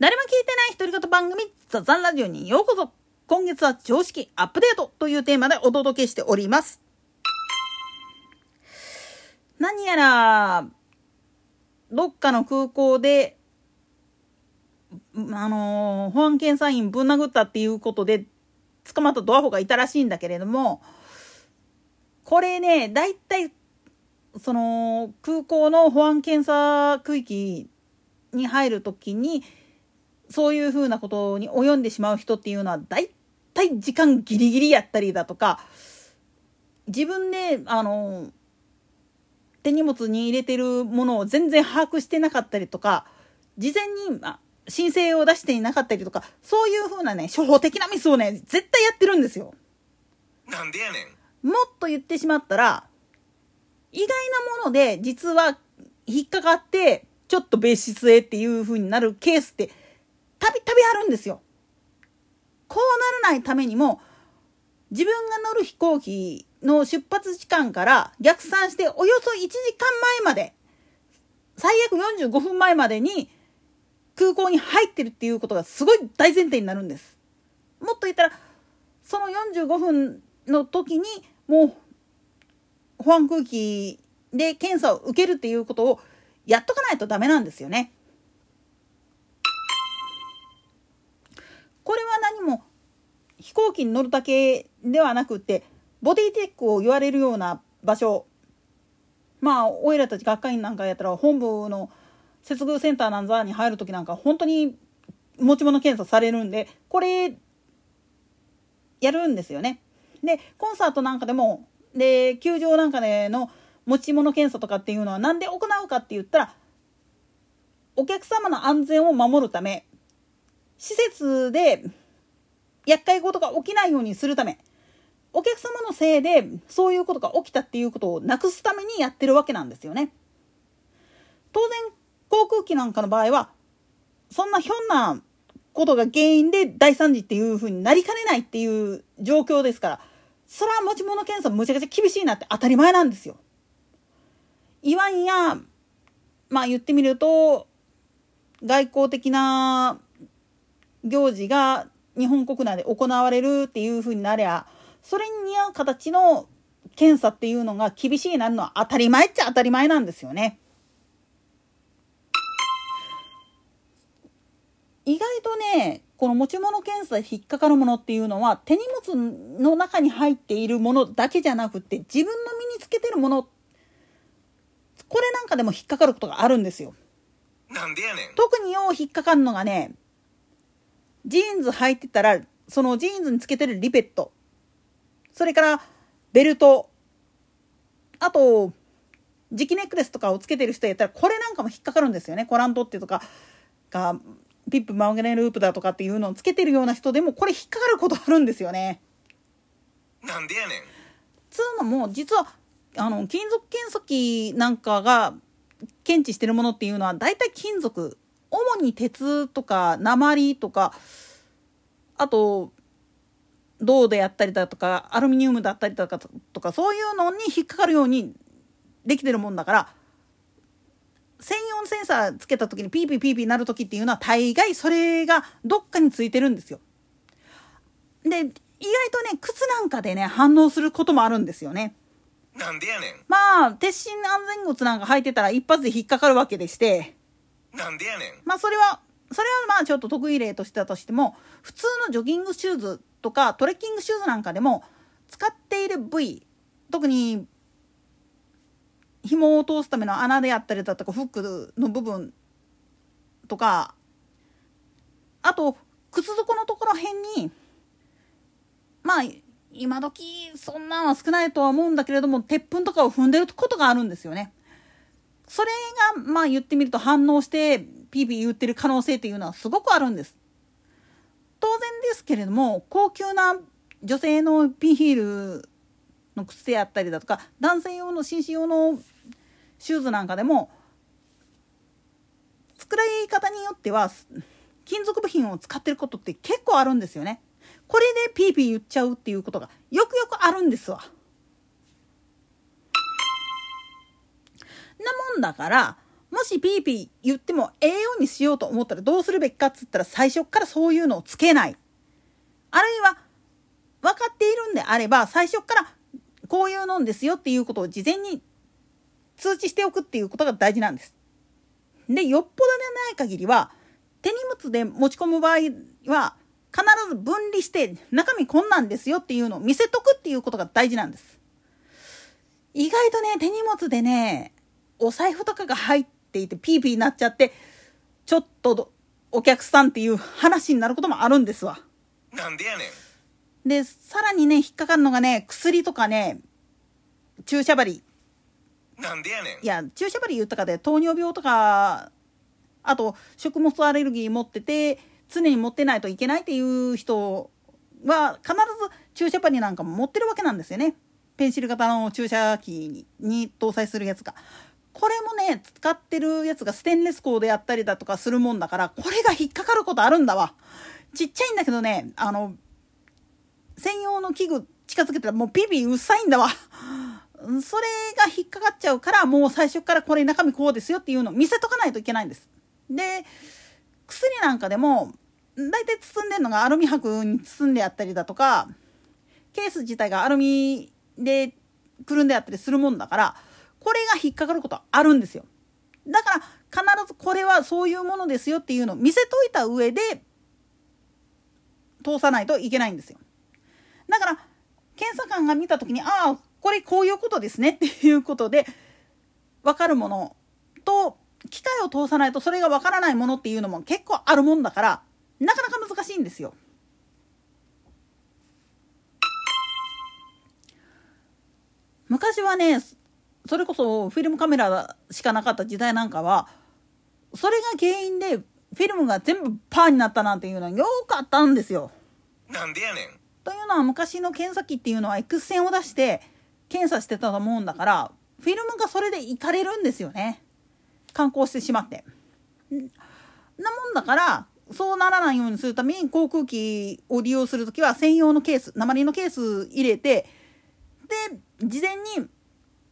誰も聞いてない独り言番組ザザンラジオにようこそ今月は常識アップデートというテーマでお届けしております。何やら、どっかの空港で、あの保安検査員ぶん殴ったっていうことで捕まったドアホがいたらしいんだけれども、これね、だいたい、その、空港の保安検査区域に入るときに、そういうふうなことに及んでしまう人っていうのは、だいたい時間ギリギリやったりだとか、自分で、あの、手荷物に入れてるものを全然把握してなかったりとか、事前に、あ申請を出していなかったりとか、そういうふうなね、初歩的なミスをね、絶対やってるんですよ。なんでやねん。もっと言ってしまったら、意外なもので実は引っかかって、ちょっと別室へっていう風になるケースって、たびたびあるんですよ。こうならないためにも、自分が乗る飛行機の出発時間から逆算しておよそ1時間前まで、最悪45分前までに空港に入ってるっていうことがすごい大前提になるんです。もっと言ったら、その45分の時にもう保安空気で検査を受けるっていうことをやっとかないとダメなんですよね。飛行機に乗るだけではなくってボディチェックを言われるような場所まあおいらたち学会員なんかやったら本部の接遇センターなんざに入る時なんか本当に持ち物検査されるんでこれやるんですよね。でコンサートなんかでもで球場なんかでの持ち物検査とかっていうのは何で行うかって言ったらお客様の安全を守るため施設で厄介事が起きないようにするためお客様のせいでそういうことが起きたっていうことをなくすためにやってるわけなんですよね。当然航空機なんかの場合はそんなひょんなことが原因で大惨事っていう風になりかねないっていう状況ですからそれは持ち物検査むちゃくちゃ厳しいなって当たり前なんですよ。いわんやまあ言ってみると外交的な行事が日本国内で行われるっていう風になりゃそれに似合う形の検査っていうのが厳しいなるのは当たり前っちゃ当たり前なんですよね。意外とねこの持ち物検査で引っかかるものっていうのは手荷物の中に入っているものだけじゃなくて自分の身につけてるものこれなんかでも引っかかることがあるんですよ。なんでやねん。特によう引っかかるのがねジーンズ履いてたらそのジーンズにつけてるリベットそれからベルトあと磁気ネックレスとかをつけてる人やったらこれなんかも引っかかるんですよねコラントッテとかがピップマグネループだとかっていうのをつけてるような人でもこれ引っかかることあるんですよね。なんでやねん。つうのも実はあの金属検査機なんかが検知してるものっていうのは大体金属主に鉄とか鉛とかあと銅であったりだとかアルミニウムだったりだとかとかそういうのに引っかかるようにできてるもんだから専用センサーつけた時にピーピーピーピーなる時っていうのは大概それがどっかについてるんですよ。で意外とね靴なんかでね反応することもあるんですよね。なんでやねん。まあ鉄心安全靴なんか履いてたら一発で引っかかるわけでしてなんでやねん。まあそれはそれはまあちょっと得意例としてたとしても普通のジョギングシューズとかトレッキングシューズなんかでも使っている部位特に紐を通すための穴であったりだとかフックの部分とかあと靴底のところ辺にまあ今時そんなんは少ないとは思うんだけれども鉄粉とかを踏んでることがあるんですよね。それがまあ言ってみると反応してピーピー言ってる可能性っていうのはすごくあるんです。当然ですけれども高級な女性のピンヒールの靴であったりだとか男性用の紳士用のシューズなんかでも作られ方によっては金属部品を使ってることって結構あるんですよね。これでピーピー言っちゃうっていうことがよくよくあるんですわ。だからもしピーピー言ってもええようにしようと思ったらどうするべきかっつったら最初からそういうのをつけない。あるいは分かっているんであれば最初からこういうのんですよっていうことを事前に通知しておくっていうことが大事なんです。でよっぽどでない限りは手荷物で持ち込む場合は必ず分離して中身こんなんですよっていうのを見せとくっていうことが大事なんです。意外とね手荷物でねお財布とかが入っていてピーピーになっちゃってちょっとお客さんっていう話になることもあるんですわ。なんでやねん。でさらにね引っかかるのがね薬とかね注射針なんでやねん。いや注射針言ったかで糖尿病とかあと食物アレルギー持ってて常に持ってないといけないっていう人は必ず注射針なんかも持ってるわけなんですよね。ペンシル型の注射器に搭載するやつが。これもね使ってるやつがステンレス鋼であったりだとかするもんだからこれが引っかかることあるんだわ。ちっちゃいんだけどねあの専用の器具近づけたらもうピピうっさいんだわ。それが引っかかっちゃうからもう最初からこれ中身こうですよっていうのを見せとかないといけないんです。で薬なんかでも大体包んでるのがアルミ箔に包んであったりだとかケース自体がアルミでくるんであったりするもんだからこれが引っかかることあるんですよ。だから必ずこれはそういうものですよっていうのを見せといた上で通さないといけないんですよ。だから検査官が見た時にああこれこういうことですねっていうことで分かるものと機械を通さないとそれが分からないものっていうのも結構あるもんだからなかなか難しいんですよ。昔はねそれこそフィルムカメラしかなかった時代なんかはそれが原因でフィルムが全部パーになったなんていうのはよくあったんですよ。なんでやねん。というのは昔の検査機っていうのは X 線を出して検査してたと思うんだからフィルムがそれでいかれるんですよね観光してしまって。なもんだからそうならないようにするために航空機を利用する時は専用のケース鉛のケース入れてで事前に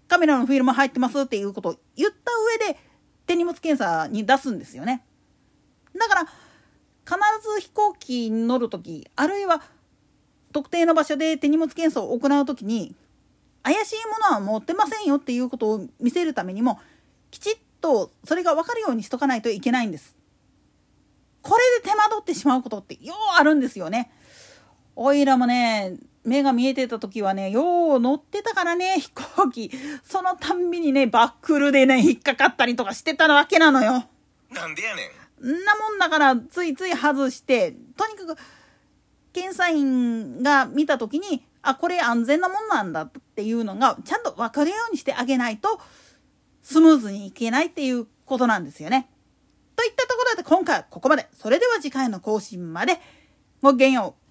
カメラのフィルム入ってますっていうことを言った上で手荷物検査に出すんですよね。だから必ず飛行機に乗る時あるいは特定の場所で手荷物検査を行う時に怪しいものは持ってませんよっていうことを見せるためにもきちっとそれが分かるようにしとかないといけないんです。これで手間取ってしまうことってようあるんですよね。おいらもね目が見えてた時はねよう乗ってたからね 飛行機そのたんびにねバックルでね引っかかったりとかしてたわけなのよ。なんでやねん。んなもんだからついつい外してとにかく検査員が見た時にあこれ安全なもんなんだっていうのがちゃんと分かるようにしてあげないとスムーズにいけないっていうことなんですよね。といったところで今回はここまで。それでは次回の更新までごきげんよう。